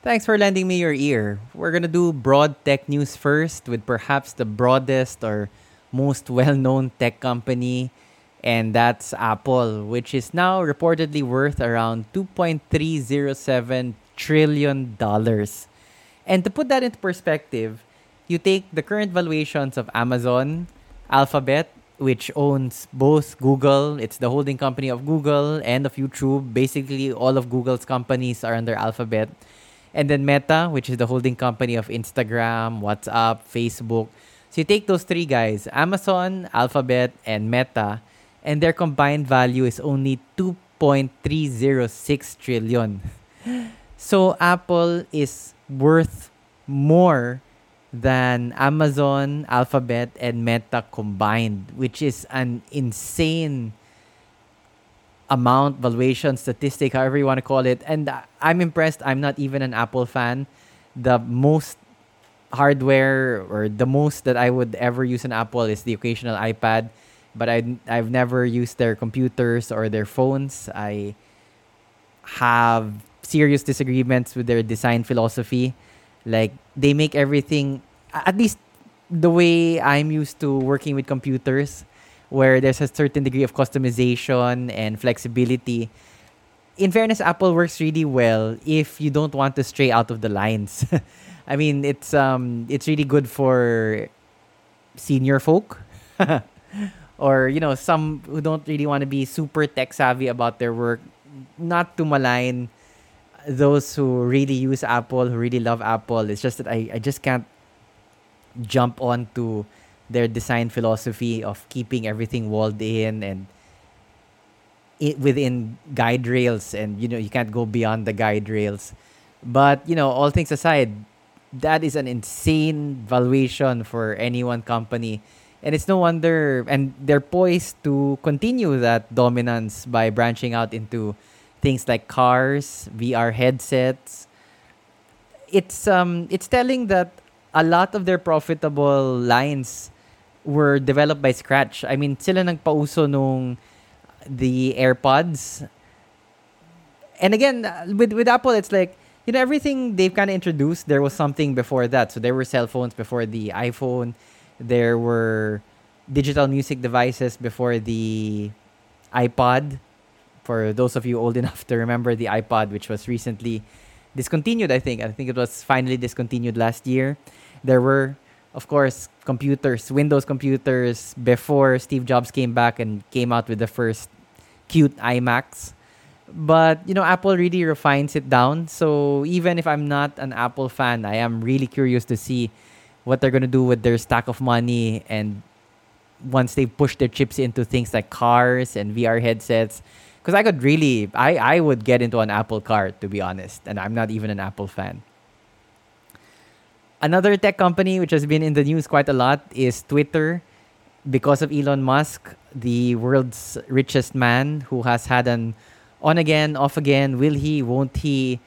Thanks for lending me your ear. We're gonna do broad tech news first with perhaps the broadest or most well known tech company, and that's Apple, which is now reportedly worth around $2.307 trillion. And to put that into perspective, you take the current valuations of Amazon, Alphabet, which owns both Google, it's the holding company of Google and of YouTube. Basically, all of Google's companies are under Alphabet. And then Meta, which is the holding company of Instagram, WhatsApp, Facebook. So you take those three guys, Amazon, Alphabet, and Meta, and their combined value is only 2.306 trillion. So Apple is worth more than Amazon, Alphabet, and Meta combined, which is an insane amount, valuation, statistic, however you want to call it. And I'm impressed. I'm not even an Apple fan. The most hardware or the most that I would ever use an Apple is the occasional iPad, but I I've never used their computers or their phones. I have serious disagreements with their design philosophy. Like they make everything at least the way I'm used to working with computers where there's a certain degree of customization and flexibility. In fairness, Apple works really well if you don't want to stray out of the lines. I mean, it's um it's really good for senior folk or you know, some who don't really want to be super tech savvy about their work, not to malign those who really use Apple, who really love Apple. It's just that I, I just can't jump onto their design philosophy of keeping everything walled in and it within guide rails and you know you can't go beyond the guide rails. But you know all things aside that is an insane valuation for any one company. And it's no wonder and they're poised to continue that dominance by branching out into things like cars vr headsets. It's um it's telling that a lot of their profitable lines were developed by scratch. I mean, sila nagpauso nung the AirPods. And again, uh, with with Apple, it's like you know everything they've kind of introduced. There was something before that. So there were cell phones before the iPhone. There were digital music devices before the iPod. For those of you old enough to remember the iPod, which was recently discontinued, I think. I think it was finally discontinued last year. There were of course, computers, Windows computers before Steve Jobs came back and came out with the first cute iMacs. But, you know, Apple really refines it down. So even if I'm not an Apple fan, I am really curious to see what they're going to do with their stack of money and once they push their chips into things like cars and VR headsets. Because I could really, I, I would get into an Apple car, to be honest. And I'm not even an Apple fan. Another tech company which has been in the news quite a lot is Twitter because of Elon Musk, the world's richest man who has had an on again, off again, will he, won't he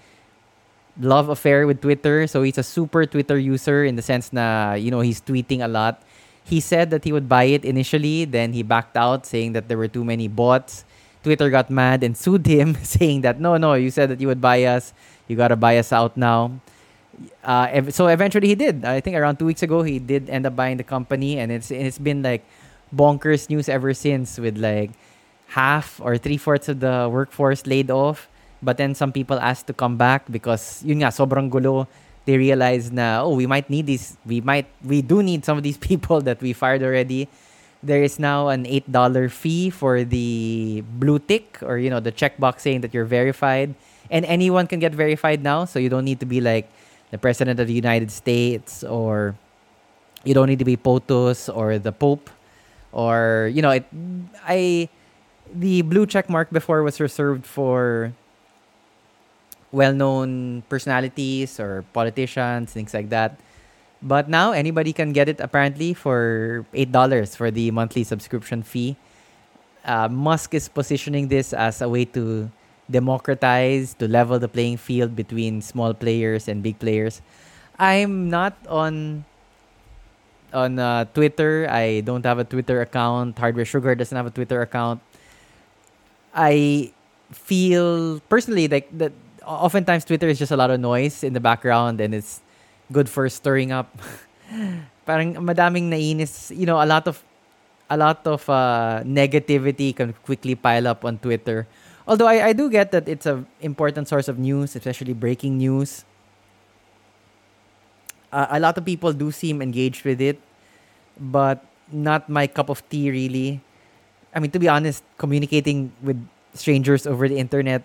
love affair with Twitter. So he's a super Twitter user in the sense na, you know, he's tweeting a lot. He said that he would buy it initially, then he backed out saying that there were too many bots. Twitter got mad and sued him saying that no, no, you said that you would buy us. You got to buy us out now uh, so eventually he did. I think around two weeks ago he did end up buying the company, and it's it's been like bonkers news ever since with like half or three fourths of the workforce laid off. But then some people asked to come back because yun nga sobrang gulo. They realized na oh we might need these we might we do need some of these people that we fired already. There is now an eight dollar fee for the blue tick or you know the checkbox saying that you're verified, and anyone can get verified now. So you don't need to be like the president of the United States or you don't need to be POTUS or the Pope or you know it I the blue check mark before was reserved for well-known personalities or politicians things like that. But now anybody can get it apparently for $8 for the monthly subscription fee. Uh, musk is positioning this as a way to democratize to level the playing field between small players and big players. I'm not on on uh, Twitter. I don't have a Twitter account. Hardware Sugar doesn't have a Twitter account. I feel personally like that oftentimes Twitter is just a lot of noise in the background and it's good for stirring up. Parang madaming nainis, you know, a lot of a lot of uh, negativity can quickly pile up on Twitter. Although I, I do get that it's an important source of news, especially breaking news. Uh, a lot of people do seem engaged with it, but not my cup of tea, really. I mean, to be honest, communicating with strangers over the internet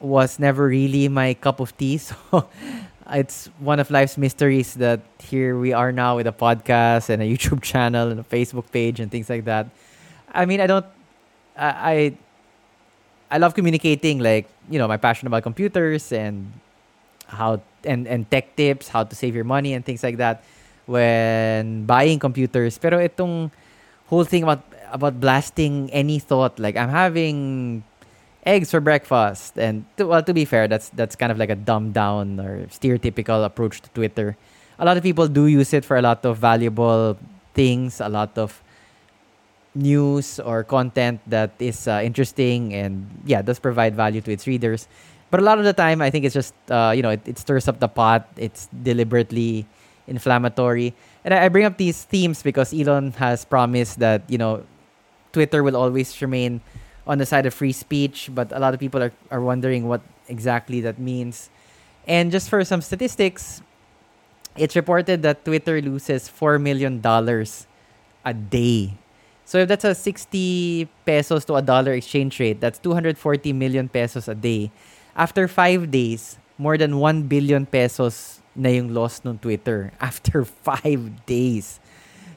was never really my cup of tea. So it's one of life's mysteries that here we are now with a podcast and a YouTube channel and a Facebook page and things like that. I mean, I don't, I, I, I love communicating, like you know, my passion about computers and how and and tech tips, how to save your money and things like that when buying computers. Pero itong whole thing about about blasting any thought, like I'm having eggs for breakfast. And to, well, to be fair, that's that's kind of like a dumbed down or stereotypical approach to Twitter. A lot of people do use it for a lot of valuable things, a lot of news or content that is uh, interesting and yeah, does provide value to its readers. But a lot of the time, I think it's just uh, you know it, it stirs up the pot. It's deliberately inflammatory. And I, I bring up these themes because Elon has promised that you know Twitter will always remain on the side of free speech, but a lot of people are, are wondering what exactly that means. And just for some statistics, it's reported that Twitter loses $4 million a day. So if that's a 60 pesos to a dollar exchange rate, that's 240 million pesos a day. After five days, more than 1 billion pesos na yung loss ng Twitter. After five days.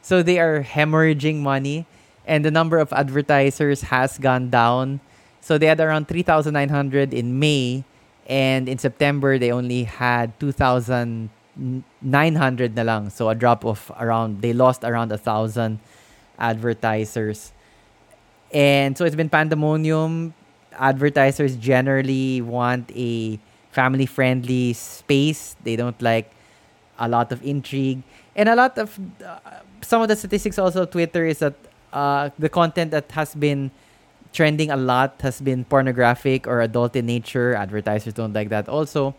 So they are hemorrhaging money and the number of advertisers has gone down. So they had around 3,900 in May, and in September they only had 2,900 na lang. So a drop of around they lost around a thousand advertisers. And so it's been pandemonium. Advertisers generally want a family friendly space. They don't like a lot of intrigue. And a lot of uh, some of the statistics also Twitter is that uh, the content that has been trending a lot has been pornographic or adult in nature. Advertisers don't like that also.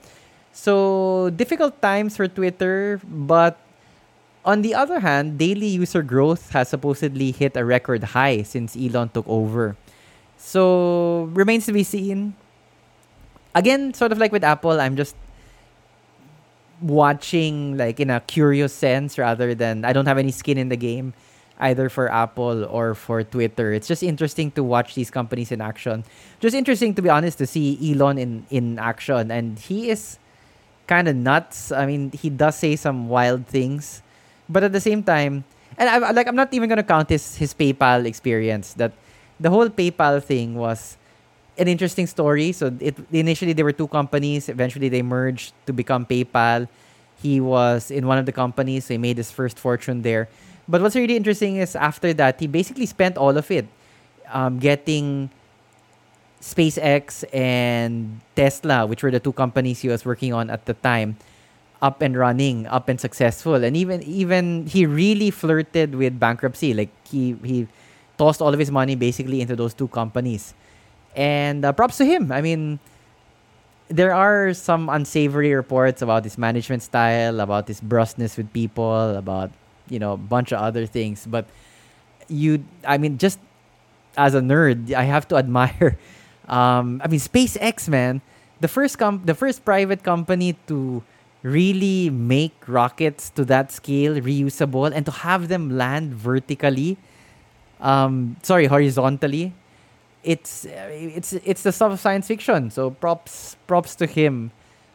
So difficult times for Twitter, but on the other hand, daily user growth has supposedly hit a record high since Elon took over. So remains to be seen. Again, sort of like with Apple, I'm just watching like in a curious sense rather than I don't have any skin in the game either for Apple or for Twitter. It's just interesting to watch these companies in action. Just interesting to be honest to see Elon in in action and he is kind of nuts. I mean, he does say some wild things, but at the same time, and I like I'm not even to count his his PayPal experience that the whole PayPal thing was an interesting story. So it initially there were two companies, eventually they merged to become PayPal. He was in one of the companies, so he made his first fortune there. But what's really interesting is after that, he basically spent all of it um, getting SpaceX and Tesla, which were the two companies he was working on at the time, up and running, up and successful. And even even he really flirted with bankruptcy. Like he he tossed all of his money basically into those two companies. And uh, props to him. I mean, there are some unsavory reports about his management style, about his brusqueness with people, about you know, a bunch of other things. But you, I mean, just as a nerd, I have to admire. Um, I mean, SpaceX, man, the first com- the first private company to really make rockets to that scale, reusable, and to have them land vertically. Um, sorry, horizontally. It's it's it's the stuff of science fiction. So props props to him.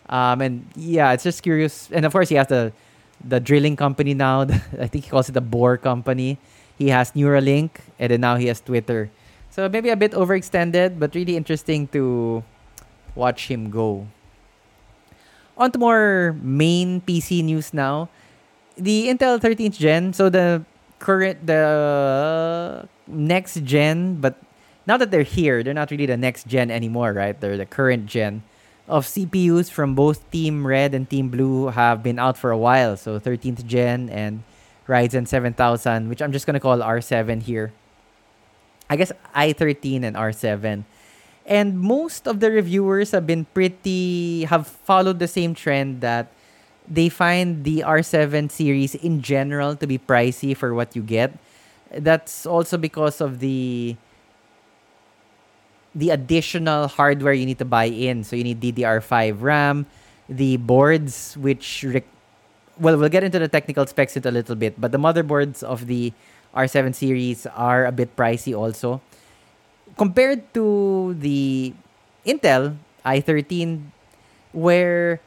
Um, and yeah, it's just curious. And of course, he has the the drilling company now. I think he calls it the Bohr company. He has Neuralink, and then now he has Twitter. So maybe a bit overextended, but really interesting to watch him go. On to more main PC news now. The Intel 13th gen, so the current, the next gen, but now that they're here, they're not really the next gen anymore, right? They're the current gen of CPUs from both Team Red and Team Blue have been out for a while. So 13th gen and Ryzen 7000, which I'm just going to call R7 here. I guess i13 and R7. And most of the reviewers have been pretty have followed the same trend that they find the R7 series in general to be pricey for what you get. That's also because of the the additional hardware you need to buy in. So you need DDR5 RAM, the boards which rec- well we'll get into the technical specs in a little bit, but the motherboards of the R7 series are a bit pricey also. Compared to the Intel i13 where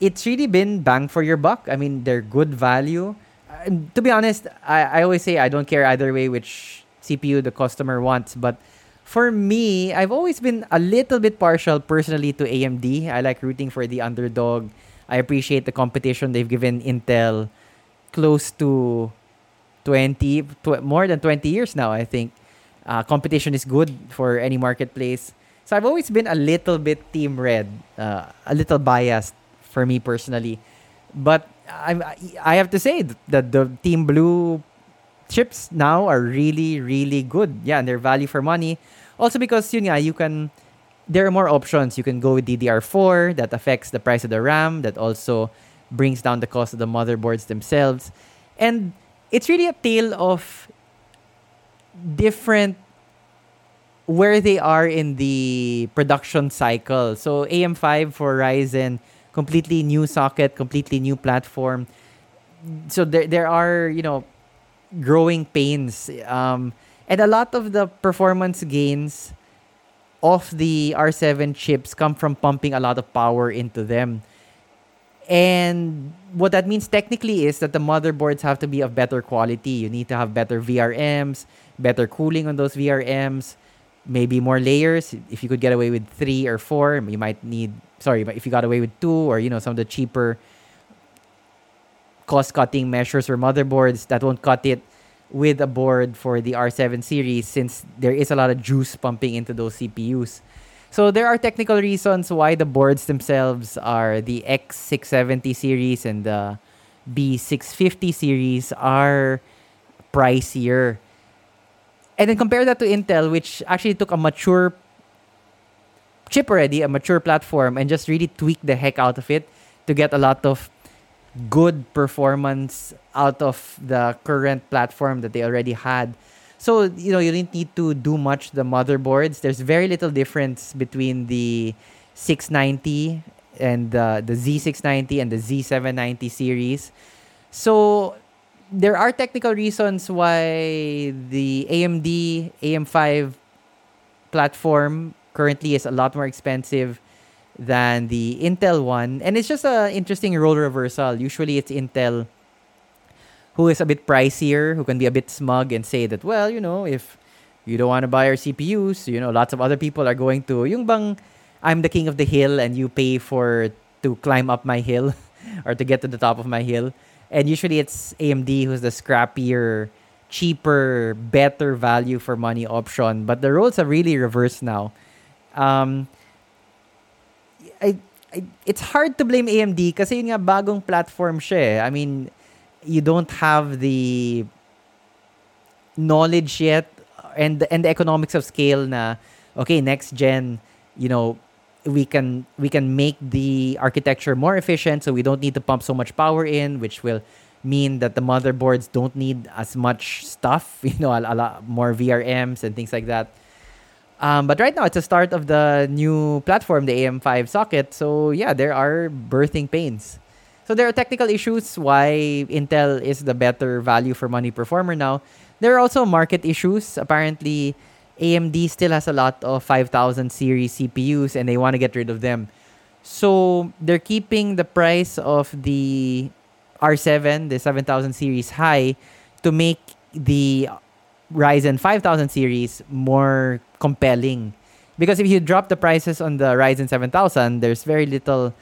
it's really been bang for your buck. I mean, they're good value. Um, to be honest, I, I always say I don't care either way which CPU the customer wants, but for me, I've always been a little bit partial personally to AMD. I like rooting for the underdog. I appreciate the competition they've given Intel close to 20, tw- more than 20 years now, I think. Uh, competition is good for any marketplace. So I've always been a little bit team red, uh, a little biased for me personally. But I I have to say that the Team Blue chips now are really really good. Yeah, and they're value for money. Also because yun nga, you can there are more options. You can go with DDR4 that affects the price of the RAM that also brings down the cost of the motherboards themselves. And it's really a tale of different where they are in the production cycle. So AM5 for Ryzen completely new socket, completely new platform. So there there are you know growing pains, um, and a lot of the performance gains of the R7 chips come from pumping a lot of power into them. And what that means technically is that the motherboards have to be of better quality. You need to have better VRMs, better cooling on those VRMs, maybe more layers. If you could get away with three or four, you might need sorry, but if you got away with two or you know some of the cheaper cost cutting measures or motherboards that won't cut it with a board for the R7 series since there is a lot of juice pumping into those CPUs. So there are technical reasons why the boards themselves are the X670 series and the B650 series are pricier. And then compare that to Intel, which actually took a mature chip already, a mature platform, and just really tweak the heck out of it to get a lot of good performance out of the current platform that they already had. So, you know, you didn't need to do much the motherboards. There's very little difference between the 690 and the, the Z690 and the Z790 series. So, there are technical reasons why the AMD AM5 platform currently is a lot more expensive than the Intel one. And it's just an interesting role reversal. Usually it's Intel who is a bit pricier, who can be a bit smug and say that, well, you know, if you don't want to buy our CPUs, you know, lots of other people are going to, yung bang, I'm the king of the hill and you pay for to climb up my hill or to get to the top of my hill. And usually it's AMD who's the scrappier, cheaper, better value for money option. But the roles are really reversed now um, I, I, it's hard to blame AMD kasi yun nga bagong platform siya eh. I mean, you don't have the knowledge yet and and the economics of scale na okay next gen you know we can we can make the architecture more efficient so we don't need to pump so much power in which will mean that the motherboards don't need as much stuff you know a, lot more vrms and things like that um, but right now, it's the start of the new platform, the AM5 socket. So yeah, there are birthing pains. So there are technical issues why Intel is the better value for money performer now. There are also market issues. Apparently, AMD still has a lot of 5000 series CPUs and they want to get rid of them. So they're keeping the price of the R7, the 7000 series high to make the Ryzen 5000 series more compelling. Because if you drop the prices on the Ryzen 7000, there's very little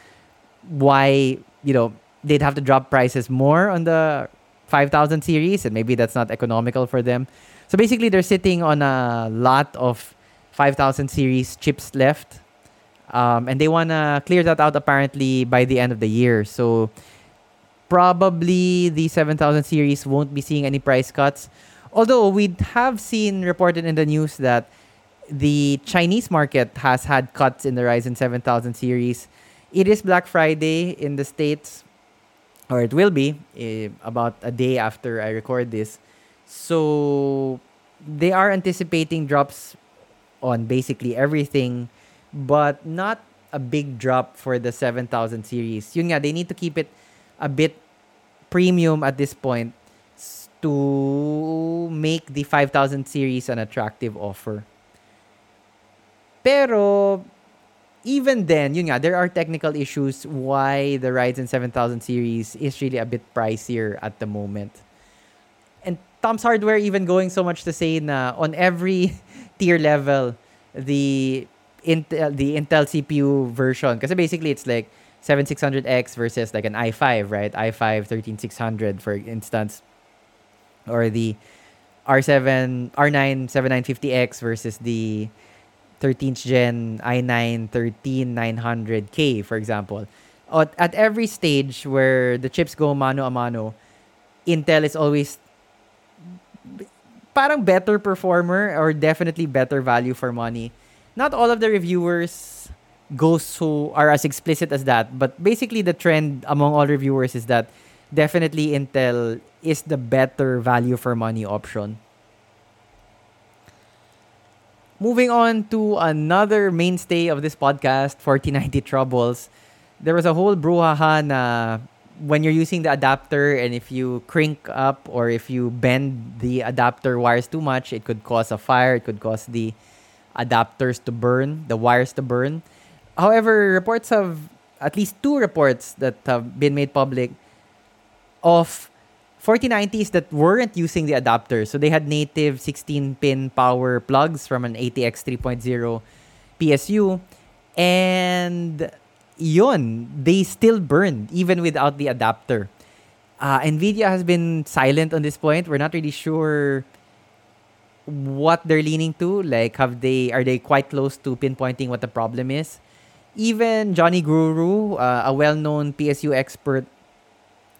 why, you know, they'd have to drop prices more on the 5000 series and maybe that's not economical for them. So basically they're sitting on a lot of 5000 series chips left. Um, and they want to clear that out apparently by the end of the year. So probably the 7000 series won't be seeing any price cuts. Although we have seen reported in the news that the Chinese market has had cuts in the Ryzen 7000 series. It is Black Friday in the States, or it will be uh, about a day after I record this. So they are anticipating drops on basically everything, but not a big drop for the 7000 series. Yun nga, they need to keep it a bit premium at this point to make the 5000 series an attractive offer. Pero even then, yun nga, there are technical issues why the Ryzen 7000 series is really a bit pricier at the moment. And Tom's Hardware even going so much to say na on every tier level, the Intel the Intel CPU version, because basically it's like 7600X versus like an i5, right? i5 13600 for instance or the R7 R9 7950X versus the 13th gen i9 13900K, for example. At, at every stage where the chips go mano a mano, Intel is always parang better performer or definitely better value for money. Not all of the reviewers go so are as explicit as that, but basically the trend among all reviewers is that definitely Intel is the better value for money option. Moving on to another mainstay of this podcast, 4090 Troubles. There was a whole brouhaha na when you're using the adapter and if you crank up or if you bend the adapter wires too much, it could cause a fire, it could cause the adapters to burn, the wires to burn. However, reports have at least two reports that have been made public of 4090s that weren't using the adapter. So they had native 16 pin power plugs from an ATX 3.0 PSU. And yun, they still burned even without the adapter. Uh, Nvidia has been silent on this point. We're not really sure what they're leaning to. Like, have they are they quite close to pinpointing what the problem is? Even JonnyGURU, uh, a well-known PSU expert,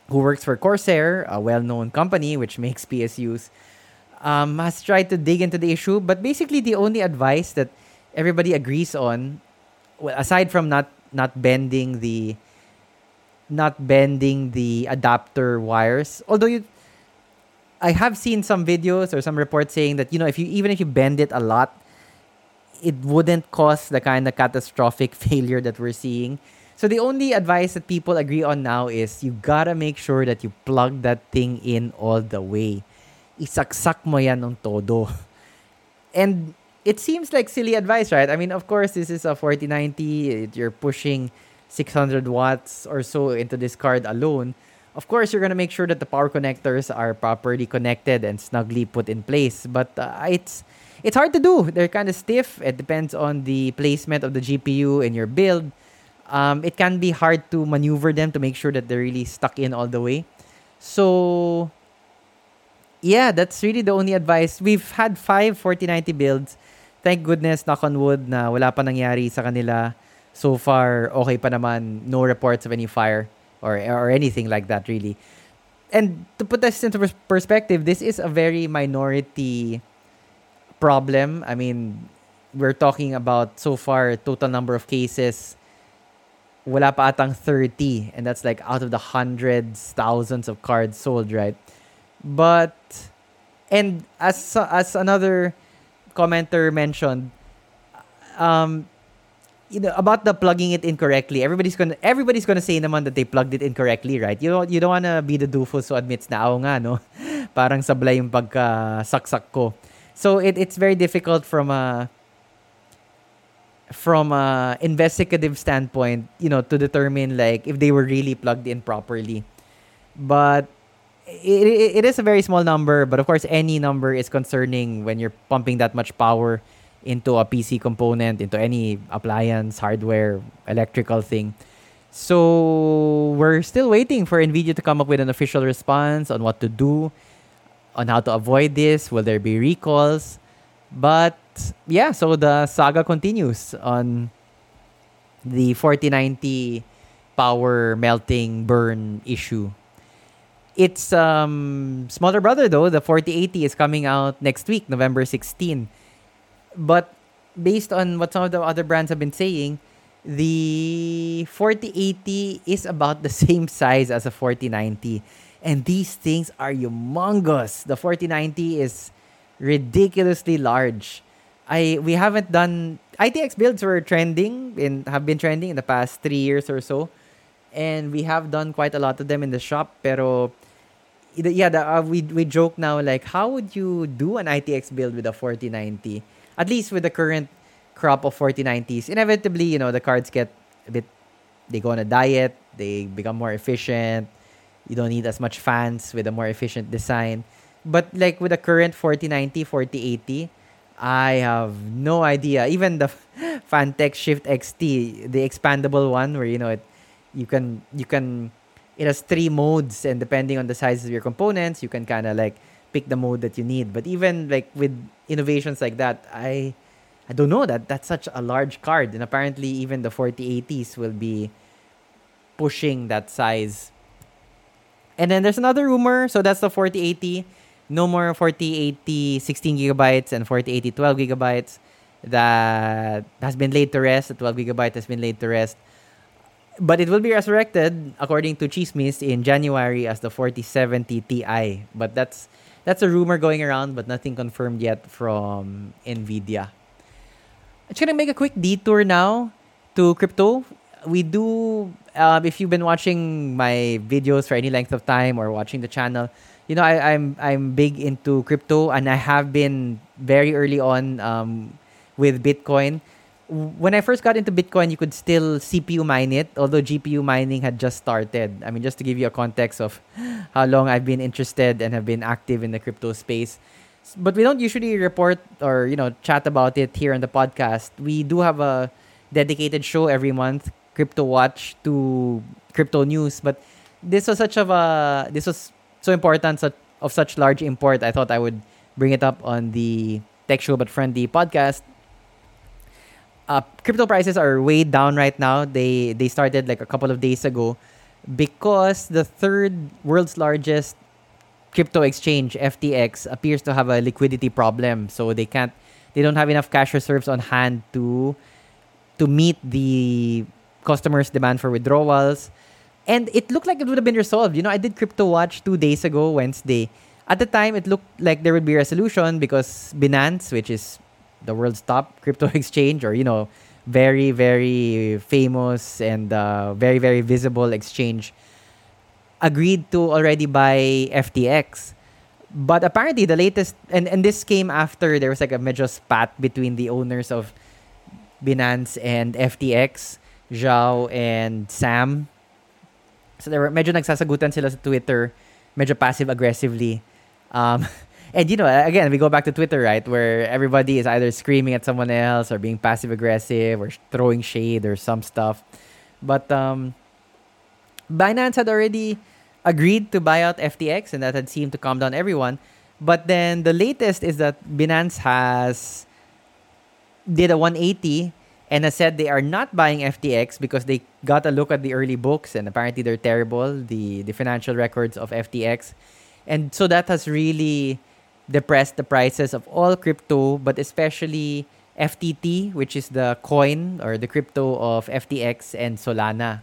who works for Corsair, a well-known company which makes PSUs, um, has tried to dig into the issue. But basically, the only advice that everybody agrees on, well, aside from not not bending the not bending the adapter wires, although you, I have seen some videos or some reports saying that you know if you even if you bend it a lot, it wouldn't cause the kind of catastrophic failure that we're seeing. So the only advice that people agree on now is you gotta make sure that you plug that thing in all the way. Isaksak mo yan ng todo. And it seems like silly advice, right? I mean, of course, this is a 4090. You're pushing 600 watts or so into this card alone. Of course, you're gonna make sure that the power connectors are properly connected and snugly put in place. But uh, it's it's hard to do. They're kind of stiff. It depends on the placement of the GPU in your build um, it can be hard to maneuver them to make sure that they're really stuck in all the way. So, yeah, that's really the only advice. We've had five 4090 builds. Thank goodness, knock on wood, na wala pa nangyari sa kanila. So far, okay pa naman. No reports of any fire or, or anything like that, really. And to put this into perspective, this is a very minority problem. I mean, we're talking about so far total number of cases wala pa atang 30 and that's like out of the hundreds thousands of cards sold right but and as as another commenter mentioned um you know about the plugging it incorrectly everybody's gonna everybody's gonna say naman that they plugged it incorrectly right? You don't you don't wanna be the doofus who admits na ako nga no? Parang sablay yung pagka saksak ko. So it, it's very difficult from a from a investigative standpoint, you know, to determine like if they were really plugged in properly. But it, it, is a very small number, but of course any number is concerning when you're pumping that much power into a PC component, into any appliance, hardware, electrical thing. So we're still waiting for Nvidia to come up with an official response on what to do, on how to avoid this. Will there be recalls? But yeah, so the saga continues on the 4090 power melting burn issue. Its um, smaller brother though, the 4080 is coming out next week, November 16. But based on what some of the other brands have been saying, the 4080 is about the same size as a 4090. And these things are humongous. The 4090 is ridiculously large. I we haven't done ITX builds were trending and have been trending in the past three years or so, and we have done quite a lot of them in the shop. Pero yeah, the, uh, we we joke now like how would you do an ITX build with a 4090? At least with the current crop of 4090s, inevitably you know the cards get a bit they go on a diet, they become more efficient. You don't need as much fans with a more efficient design. But like with the current 4090, 4080, I have no idea. Even the Phanteks Shift XT, the expandable one, where you know it, you can you can, it has three modes, and depending on the size of your components, you can kind of like pick the mode that you need. But even like with innovations like that, I I don't know that that's such a large card, and apparently even the 4080s will be pushing that size. And then there's another rumor. So that's the 4080 no more 4080 16 gigabytes and 4080 12 gigabytes that has been laid to rest. The 12 gigabyte has been laid to rest. But it will be resurrected according to Chismis in January as the 4070 Ti. But that's that's a rumor going around, but nothing confirmed yet from Nvidia. I'm just gonna make a quick detour now to crypto. We do, um, if you've been watching my videos for any length of time or watching the channel, you know, I, I'm I'm big into crypto, and I have been very early on um, with Bitcoin. When I first got into Bitcoin, you could still CPU mine it, although GPU mining had just started. I mean, just to give you a context of how long I've been interested and have been active in the crypto space. But we don't usually report or you know chat about it here on the podcast. We do have a dedicated show every month, Crypto Watch to crypto news. But this was such of a this was so important such, of such large import, I thought I would bring it up on the Tech Show But Friendly podcast. Uh, crypto prices are way down right now. They they started like a couple of days ago because the third world's largest crypto exchange FTX appears to have a liquidity problem. So they can't they don't have enough cash reserves on hand to to meet the customers' demand for withdrawals. And it looked like it would have been resolved. You know, I did Crypto Watch two days ago, Wednesday. At the time, it looked like there would be resolution because Binance, which is the world's top crypto exchange, or, you know, very, very famous and uh, very, very visible exchange, agreed to already buy FTX. But apparently, the latest, and, and this came after there was like a major spat between the owners of Binance and FTX, Zhao and Sam So they were medyo nagsasagutan sila sa Twitter, medyo passive aggressively. Um, and you know, again, we go back to Twitter, right, where everybody is either screaming at someone else or being passive aggressive or throwing shade or some stuff. But um, Binance had already agreed to buy out FTX, and that had seemed to calm down everyone. But then the latest is that Binance has did a 180 and has said they are not buying FTX because they got a look at the early books and apparently they're terrible, the, the financial records of FTX. And so that has really depressed the prices of all crypto, but especially FTT, which is the coin or the crypto of FTX and Solana.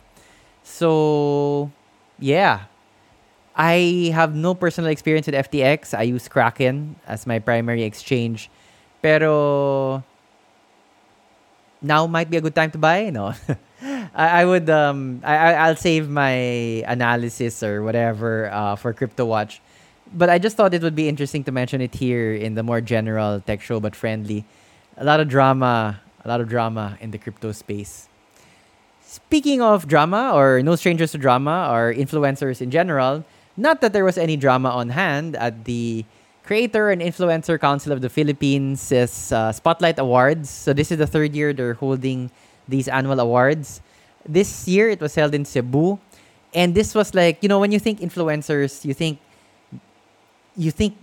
So, yeah. I have no personal experience with FTX. I use Kraken as my primary exchange. Pero now might be a good time to buy. No, I, I would um I I'll save my analysis or whatever uh, for Crypto Watch, but I just thought it would be interesting to mention it here in the more general tech show but friendly. A lot of drama, a lot of drama in the crypto space. Speaking of drama, or no strangers to drama, or influencers in general, not that there was any drama on hand at the Creator and Influencer Council of the Philippines uh, Spotlight Awards. So this is the third year they're holding these annual awards. This year it was held in Cebu, and this was like you know when you think influencers, you think you think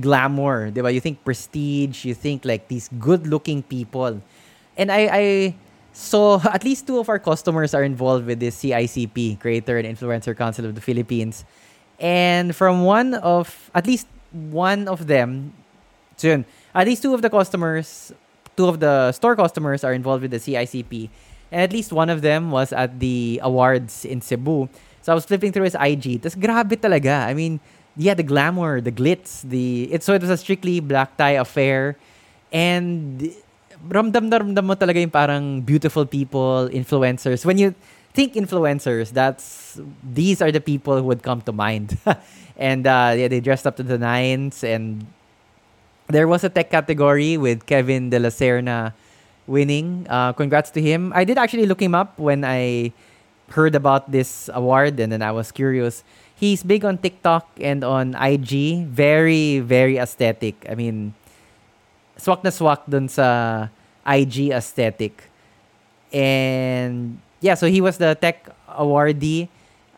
glamour, diba? You think prestige, you think like these good-looking people, and I I saw at least two of our customers are involved with this CICP, Creator and Influencer Council of the Philippines. And from one of at least one of them, so at least two of the customers two of the store customers are involved with the CICP, and at least one of them was at the awards in Cebu. So I was flipping through his IG. Tas grabe talaga. I mean, yeah, the glamour, the glitz, the it's so it was a strictly black tie affair, and ramdam na ramdam mo talaga yung parang beautiful people, influencers. When you think influencers, that's these are the people who would come to mind. and uh, yeah, they dressed up to the nines, and there was a tech category with Kevin De La Serna winning. Uh, congrats to him. I did actually look him up when I heard about this award, and then I was curious. He's big on TikTok and on IG. Very, very aesthetic. I mean, swak na swak dun sa IG aesthetic. And yeah, so he was the tech awardee.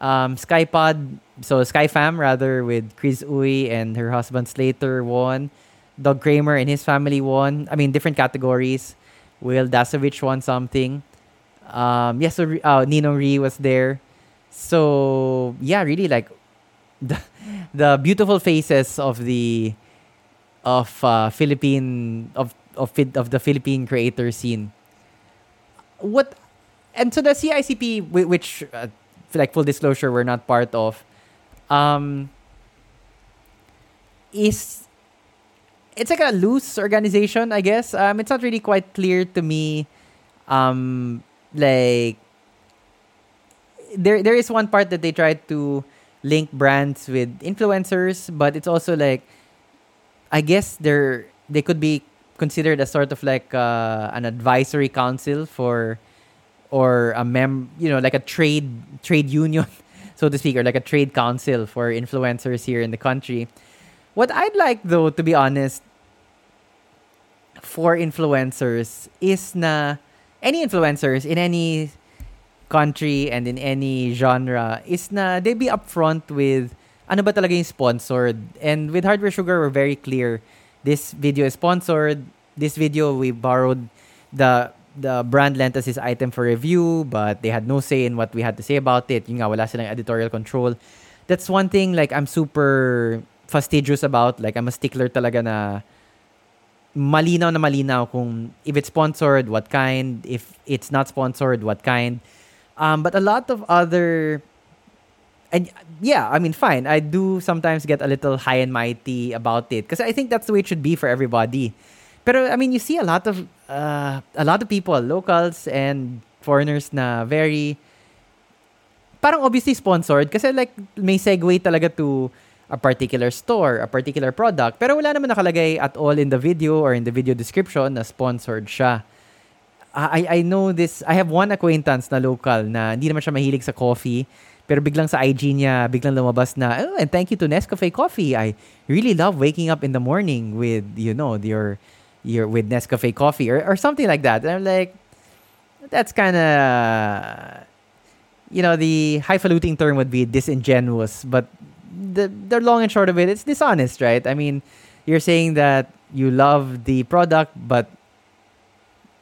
Um, Skypod, so Skyfam rather, with Kryz Uy and her husband Slater won. Doug Kramer and his family won. I mean, different categories. Will Dasovich won something. Um, yeah, so uh, Nino was there. So yeah, really like the the beautiful faces of the of uh, Philippine of of of the Philippine creator scene. What and so the CICP, which uh, like full disclosure, we're not part of, um, is it's like a loose organization, I guess. Um, it's not really quite clear to me. Um, like there there is one part that they try to link brands with influencers, but it's also like I guess they're they could be considered as sort of like uh, an advisory council for or a mem you know like a trade trade union so to speak or like a trade council for influencers here in the country. What i'd like though to be honest for influencers is na any influencers in any country and in any genre is na they be upfront with ano ba talaga yung sponsored and with hardware sugar we're very clear this video is sponsored. This video we borrowed the the brand lent us this item for review, but they had no say in what we had to say about it. Yung nga, wala silang editorial control. That's one thing like I'm super fastidious about. Like I'm a stickler talaga na malinaw na malinaw kung if it's sponsored, what kind, if it's not sponsored, what kind. Um, but a lot of other and yeah, I mean, fine. I do sometimes get a little high and mighty about it because I think that's the way it should be for everybody. But I mean, you see a lot of uh, a lot of people, locals and foreigners, na very parang obviously sponsored kasi like may segue talaga to a particular store, a particular product. Pero wala naman nakalagay at all in the video or in the video description na sponsored siya. I, I know this, I have one acquaintance na local na hindi naman siya mahilig sa coffee Pero biglang sa IG niya, biglang lumabas na, oh, and thank you to Nescafe Coffee. I really love waking up in the morning with, you know, your, your with Nescafe Coffee or, or something like that. And I'm like, that's kind of, you know, the highfalutin term would be disingenuous, but the, the long and short of it, it's dishonest, right? I mean, you're saying that you love the product, but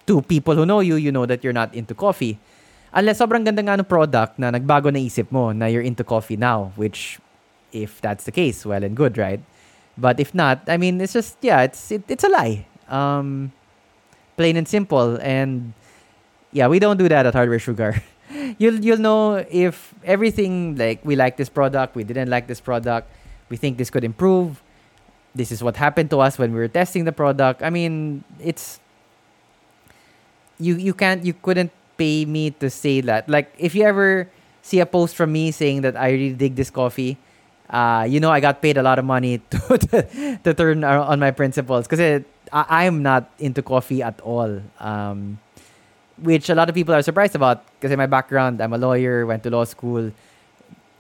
to people who know you, you know that you're not into coffee. Unless sobrang ganda nga ng product na nagbago na isip mo na you're into coffee now, which if that's the case, well and good, right? But if not, I mean, it's just yeah, it's it, it's a lie. Um, plain and simple. And yeah, we don't do that at Hardware Sugar. you'll you'll know if everything like we like this product, we didn't like this product, we think this could improve. This is what happened to us when we were testing the product. I mean, it's you you can't you couldn't pay me to say that. Like, if you ever see a post from me saying that I really dig this coffee, uh, you know I got paid a lot of money to to, to turn on my principles because I, am not into coffee at all. Um, which a lot of people are surprised about because in my background, I'm a lawyer, went to law school.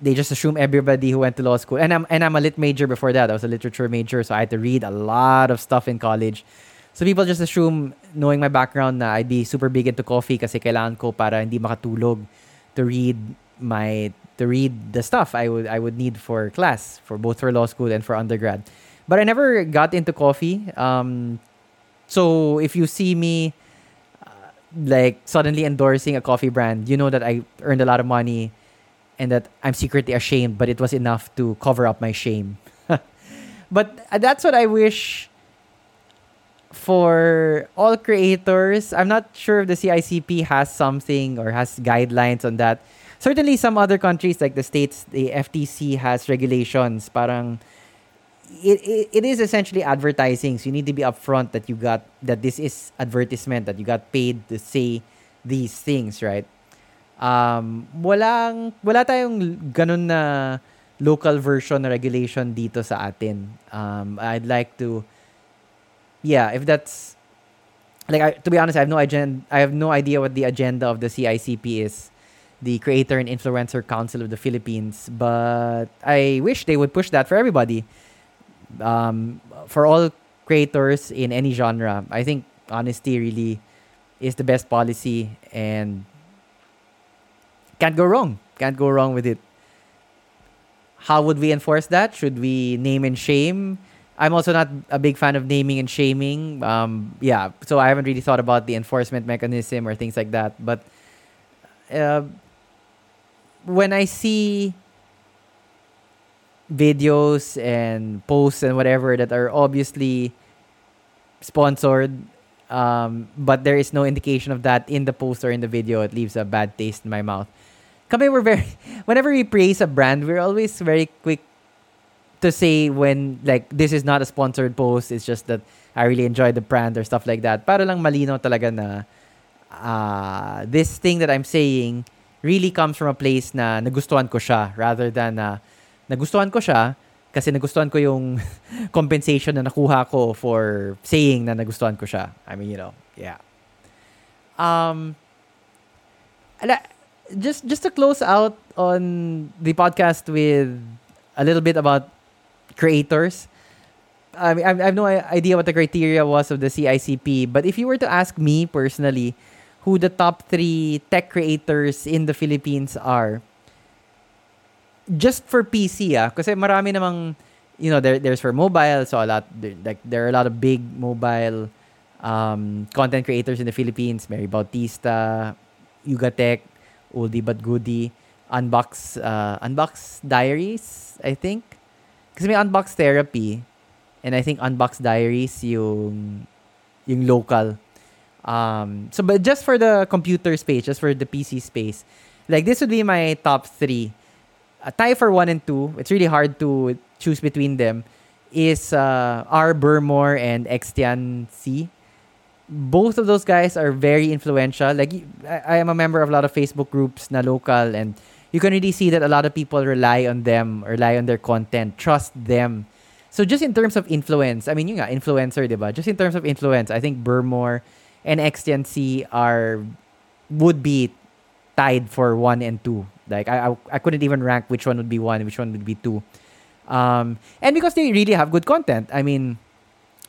They just assume everybody who went to law school, and I'm and I'm a lit major before that. I was a literature major, so I had to read a lot of stuff in college. So people just assume, knowing my background, na I'd be super big into coffee kasi kailangan ko para hindi makatulog to read my to read the stuff I would I would need for class for both for law school and for undergrad. But I never got into coffee. Um, so if you see me uh, like suddenly endorsing a coffee brand, you know that I earned a lot of money and that I'm secretly ashamed, but it was enough to cover up my shame. but that's what I wish for all creators, I'm not sure if the CICP has something or has guidelines on that. Certainly, some other countries like the states, the FTC has regulations. Parang it, it, it is essentially advertising. So you need to be upfront that you got that this is advertisement that you got paid to say these things, right? Um, walang wala tayong ganun na local version na regulation dito sa atin. Um, I'd like to yeah, if that's like I, to be honest, I have no agenda. I have no idea what the agenda of the CICP is, the Creator and Influencer Council of the Philippines. But I wish they would push that for everybody, um, for all creators in any genre. I think honesty really is the best policy, and can't go wrong. Can't go wrong with it. How would we enforce that? Should we name and shame? I'm also not a big fan of naming and shaming. Um, yeah, so I haven't really thought about the enforcement mechanism or things like that. But uh, when I see videos and posts and whatever that are obviously sponsored, um, but there is no indication of that in the post or in the video, it leaves a bad taste in my mouth. Kami, we're very, whenever we praise a brand, we're always very quick to say when like this is not a sponsored post. It's just that I really enjoy the brand or stuff like that. Para lang malinaw talaga na uh, this thing that I'm saying really comes from a place na nagustuhan ko siya rather than na uh, nagustuhan ko siya kasi nagustuhan ko yung compensation na nakuha ko for saying na nagustuhan ko siya. I mean, you know, yeah. Um, just just to close out on the podcast with a little bit about creators. I mean, I have no idea what the criteria was of the CICP, but if you were to ask me personally, who the top three tech creators in the Philippines are, just for PC, ah, kasi marami namang, you know, there, there's for mobile, so a lot, like, there are a lot of big mobile um, content creators in the Philippines. Mary Bautista, Yugatech, Oldie But Goodie, Unbox, uh, Unbox Diaries, I think. Kasi may Unbox Therapy. And I think Unbox Diaries yung, yung local. Um, so, but just for the computer space, just for the PC space, like this would be my top three. A tie for one and two. It's really hard to choose between them. Is uh, R. Burmore and Xtian C. Both of those guys are very influential. Like I, I am a member of a lot of Facebook groups na local and you can really see that a lot of people rely on them, rely on their content, trust them. So just in terms of influence, I mean, you nga, influencer, diba? Just in terms of influence, I think Burmore and XTNC are would be tied for one and two. Like I, I, I couldn't even rank which one would be one, which one would be two. Um, and because they really have good content. I mean,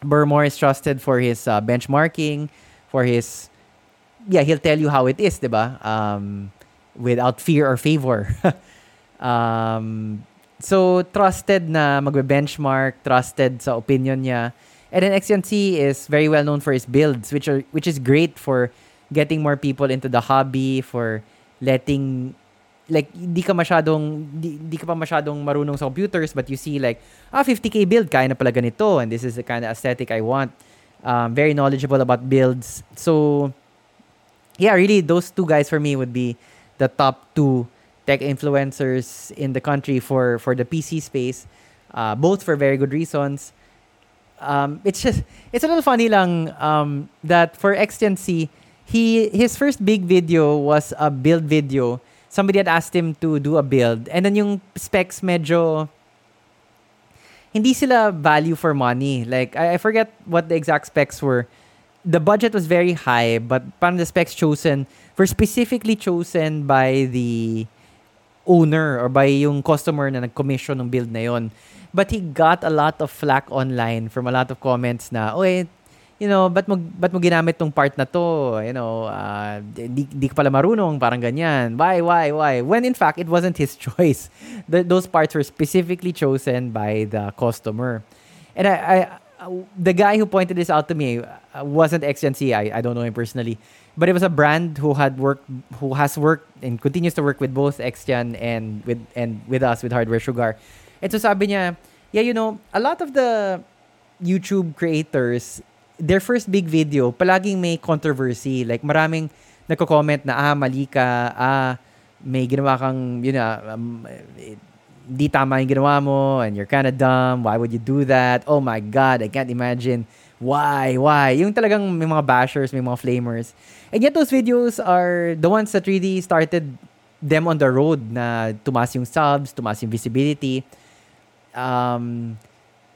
Burmore is trusted for his uh, benchmarking, for his yeah, he'll tell you how it is, diba? Um, without fear or favor. um, so, trusted na magbe-benchmark, trusted sa opinion niya. And then XNC is very well known for his builds, which are which is great for getting more people into the hobby, for letting like di ka masyadong di, di ka pa masyadong marunong sa computers but you see like ah 50k build kaya na pala ganito and this is the kind of aesthetic I want um, very knowledgeable about builds so yeah really those two guys for me would be the top two tech influencers in the country for for the PC space, uh, both for very good reasons. Um, it's just it's a little funny lang um, that for XTNC, he his first big video was a build video. Somebody had asked him to do a build, and then yung specs medyo hindi sila value for money. Like I, I forget what the exact specs were. The budget was very high, but parang the specs chosen were specifically chosen by the owner or by yung customer na nag-commission ng build na yon. But he got a lot of flack online from a lot of comments na, oy, you know, ba't mo, ba't mo ginamit tong part na to? You know, uh, di, di ka pala marunong, parang ganyan. Why, why, why? When in fact, it wasn't his choice. The, those parts were specifically chosen by the customer. And I, I the guy who pointed this out to me uh, wasn't XNC. I, I don't know him personally. But it was a brand who had worked, who has worked and continues to work with both Xtian and with and with us with Hardware Sugar. And so sabi niya, yeah, you know, a lot of the YouTube creators their first big video, palaging may controversy. Like, maraming nagko-comment na, ah, mali ka, ah, may ginawa kang, yun na, um, di tama yung ginawa mo, and you're kind of dumb, why would you do that? Oh my God, I can't imagine. Why? Why? Yung talagang may mga bashers, may mga flamers. And yet those videos are the ones that really started them on the road na tumas yung subs, tumas yung visibility. Um,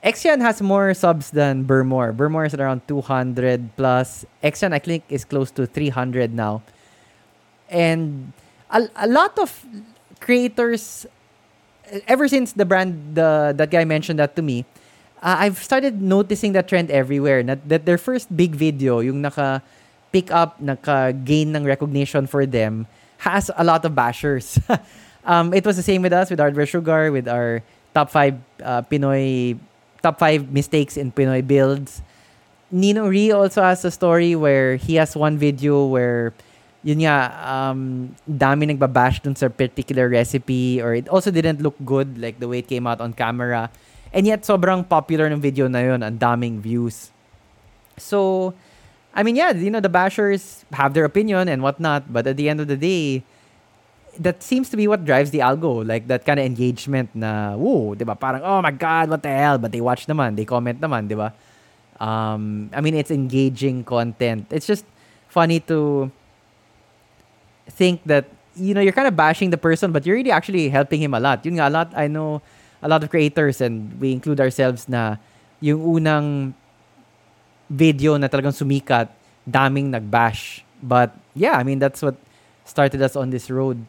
Exian has more subs than Burmore. Burmore is around 200 plus. Exian, I think, is close to 300 now. And a, a lot of creators, ever since the brand, the that guy mentioned that to me, uh, I've started noticing that trend everywhere. That, that their first big video, yung naka pick up, naka gain ng recognition for them, has a lot of bashers. um, it was the same with us, with Hardware Sugar, with our top five uh, Pinoy top five mistakes in Pinoy builds. Nino Ri also has a story where he has one video where yun nga, um, dami nagbabash dun sa particular recipe or it also didn't look good like the way it came out on camera. And yet, sobrang popular ng video na yun, ang daming views. So, I mean, yeah, you know, the bashers have their opinion and whatnot, but at the end of the day, that seems to be what drives the algo. Like that kind of engagement na, woo, di ba? Parang, oh my God, what the hell? But they watch naman, they comment naman, di ba? Um, I mean, it's engaging content. It's just funny to think that, you know, you're kind of bashing the person, but you're really actually helping him a lot. Yun nga, a lot, I know a lot of creators and we include ourselves na yung unang video na talagang sumikat, daming nagbash. But yeah, I mean, that's what started us on this road.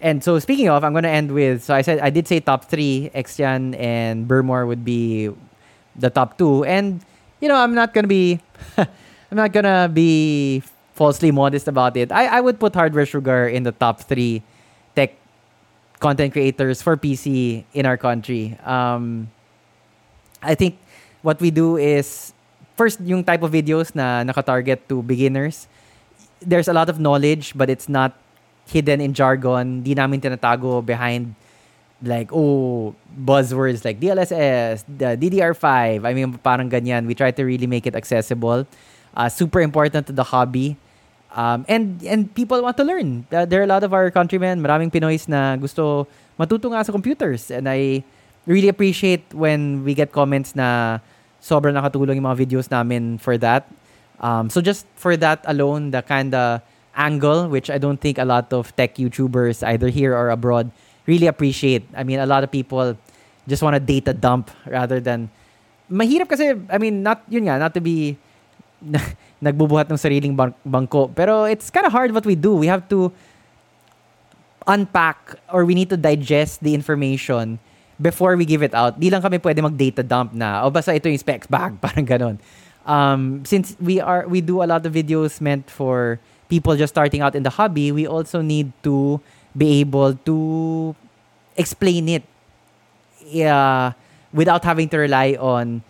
And so speaking of, I'm gonna end with so I said I did say top three, Exian and Burmore would be the top two. And you know, I'm not gonna be I'm not gonna be falsely modest about it. I, I would put Hardware Sugar in the top three tech content creators for PC in our country. Um, I think what we do is first yung type of videos na naka-target to beginners. There's a lot of knowledge but it's not hidden in jargon. Di namin tinatago behind like, oh, buzzwords like DLSS, the DDR5. I mean, parang ganyan. We try to really make it accessible. Uh, super important to the hobby. Um, and and people want to learn. Uh, there are a lot of our countrymen, maraming Pinoys na gusto matuto nga sa computers. And I really appreciate when we get comments na sobrang nakatulong yung mga videos namin for that. Um, so just for that alone, the kind of angle, which I don't think a lot of tech YouTubers, either here or abroad, really appreciate. I mean, a lot of people just want to data dump rather than mahirap kasi, I mean, not, yun nga, not to be nagbubuhat ng sariling bangko. Pero it's kind of hard what we do. We have to unpack or we need to digest the information before we give it out. Di lang kami pwede mag-data dump na, o basta ito yung specs bag, parang ganon. Um, since we are, we do a lot of videos meant for people just starting out in the hobby, we also need to be able to explain it uh, without having to rely on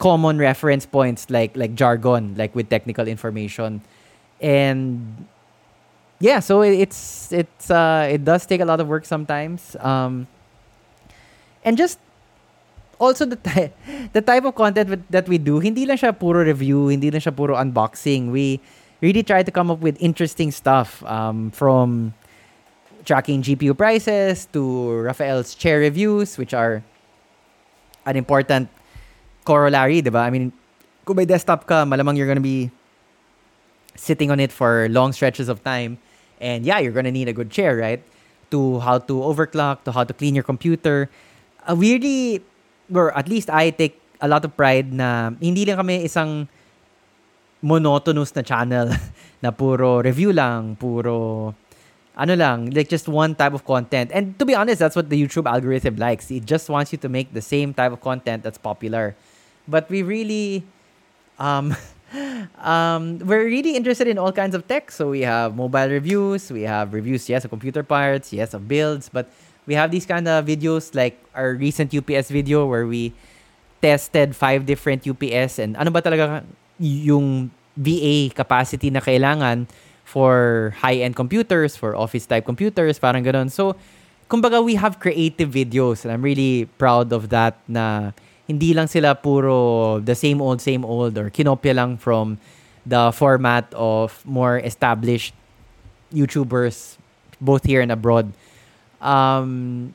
common reference points like like jargon, like with technical information. And yeah, so it's it's uh, it does take a lot of work sometimes. Um, and just also the ty- the type of content that we do, hindi lang siya puro review, hindi lang siya puro unboxing. We really try to come up with interesting stuff um, from tracking GPU prices to Rafael's chair reviews, which are an important corollary, diba? I mean, kung may desktop ka, malamang you're gonna be sitting on it for long stretches of time. And yeah, you're gonna need a good chair, right? To how to overclock, to how to clean your computer. Uh, really, or at least I take a lot of pride na hindi lang kami isang monotonous na channel na puro review lang, puro ano lang, like just one type of content. And to be honest, that's what the YouTube algorithm likes. It just wants you to make the same type of content that's popular. But we really um um we're really interested in all kinds of tech. So we have mobile reviews, we have reviews yes of computer parts, yes of builds, but we have these kind of videos like our recent UPS video where we tested five different UPS and ano ba talaga yung VA capacity na kailangan for high-end computers, for office-type computers, parang ganun. So, kumbaga, we have creative videos and I'm really proud of that na hindi lang sila puro the same old, same old or kinopya lang from the format of more established YouTubers, both here and abroad. Um,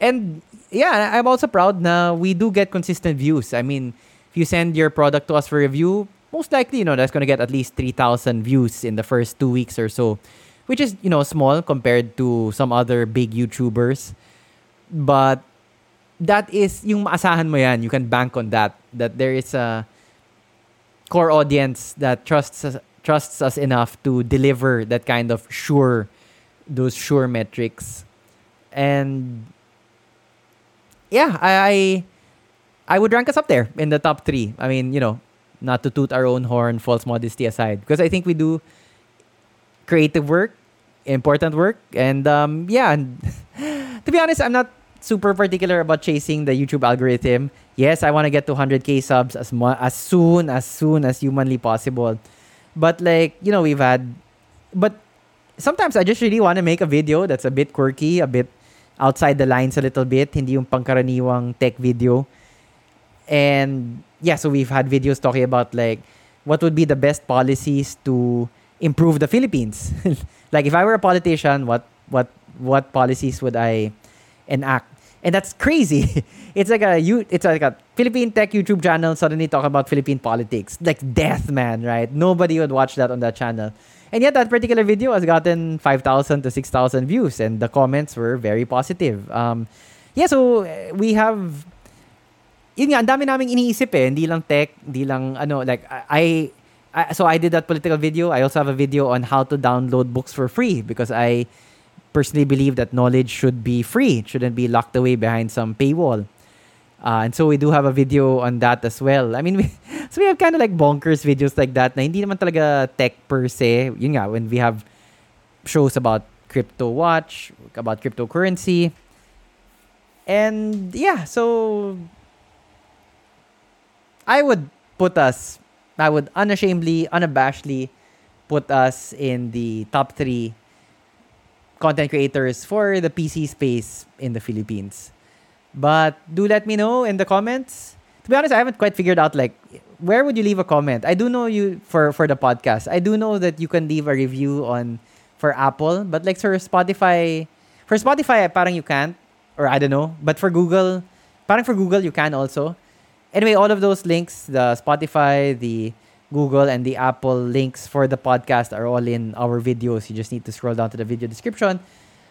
and yeah, I'm also proud na we do get consistent views. I mean, if you send your product to us for review, most likely, you know, that's going to get at least 3,000 views in the first two weeks or so, which is, you know, small compared to some other big YouTubers. But that is, yung maasahan mo yan, you can bank on that, that there is a core audience that trusts us, trusts us enough to deliver that kind of sure, those sure metrics. And yeah, I, I would rank us up there in the top three. I mean, you know, not to toot our own horn, false modesty aside, because I think we do creative work, important work, and um, yeah. And to be honest, I'm not super particular about chasing the YouTube algorithm. Yes, I want to get to 100k subs as mo- as soon as soon as humanly possible. But like, you know, we've had but sometimes I just really want to make a video that's a bit quirky, a bit outside the lines a little bit, hindi yung pangkaraniwang tech video. And yeah, so we've had videos talking about like what would be the best policies to improve the Philippines. like if I were a politician, what what what policies would I enact? And that's crazy. it's like a you it's like a Philippine tech YouTube channel suddenly talk about Philippine politics. Like death man, right? Nobody would watch that on that channel. And yet that particular video has gotten 5,000 to 6,000 views and the comments were very positive. Um, yeah, so uh, we have yun nga, ang dami naming iniisip eh. Hindi lang tech, hindi lang, ano, like, I, I, so I did that political video. I also have a video on how to download books for free because I personally believe that knowledge should be free. It shouldn't be locked away behind some paywall. Uh, and so we do have a video on that as well. I mean, we, so we have kind of like bonkers videos like that na hindi naman talaga tech per se. Yun nga, when we have shows about crypto watch, about cryptocurrency. And yeah, so I would put us, I would unashamedly, unabashedly put us in the top three content creators for the PC space in the Philippines. But do let me know in the comments. To be honest, I haven't quite figured out like where would you leave a comment. I do know you for for the podcast. I do know that you can leave a review on for Apple, but like for Spotify, for Spotify eh, parang you can't or I don't know. But for Google, parang for Google you can also. Anyway, all of those links, the Spotify, the Google, and the Apple links for the podcast are all in our videos. You just need to scroll down to the video description.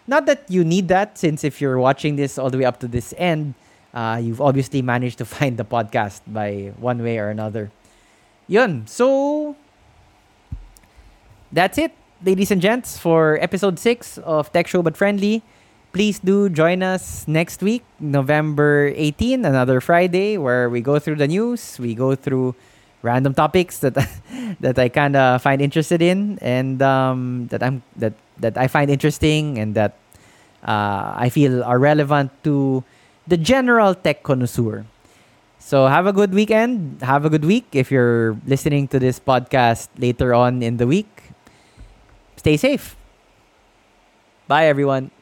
Not that you need that, since if you're watching this all the way up to this end, uh, you've obviously managed to find the podcast by one way or another. Yun. So, that's it, ladies and gents, for episode 6 of Tech Show But Friendly please do join us next week, November 18, another Friday, where we go through the news, we go through random topics that that I kind of find interested in, and um, that I'm that that I find interesting, and that uh, I feel are relevant to the general tech connoisseur. So have a good weekend. Have a good week. If you're listening to this podcast later on in the week, stay safe. Bye, everyone.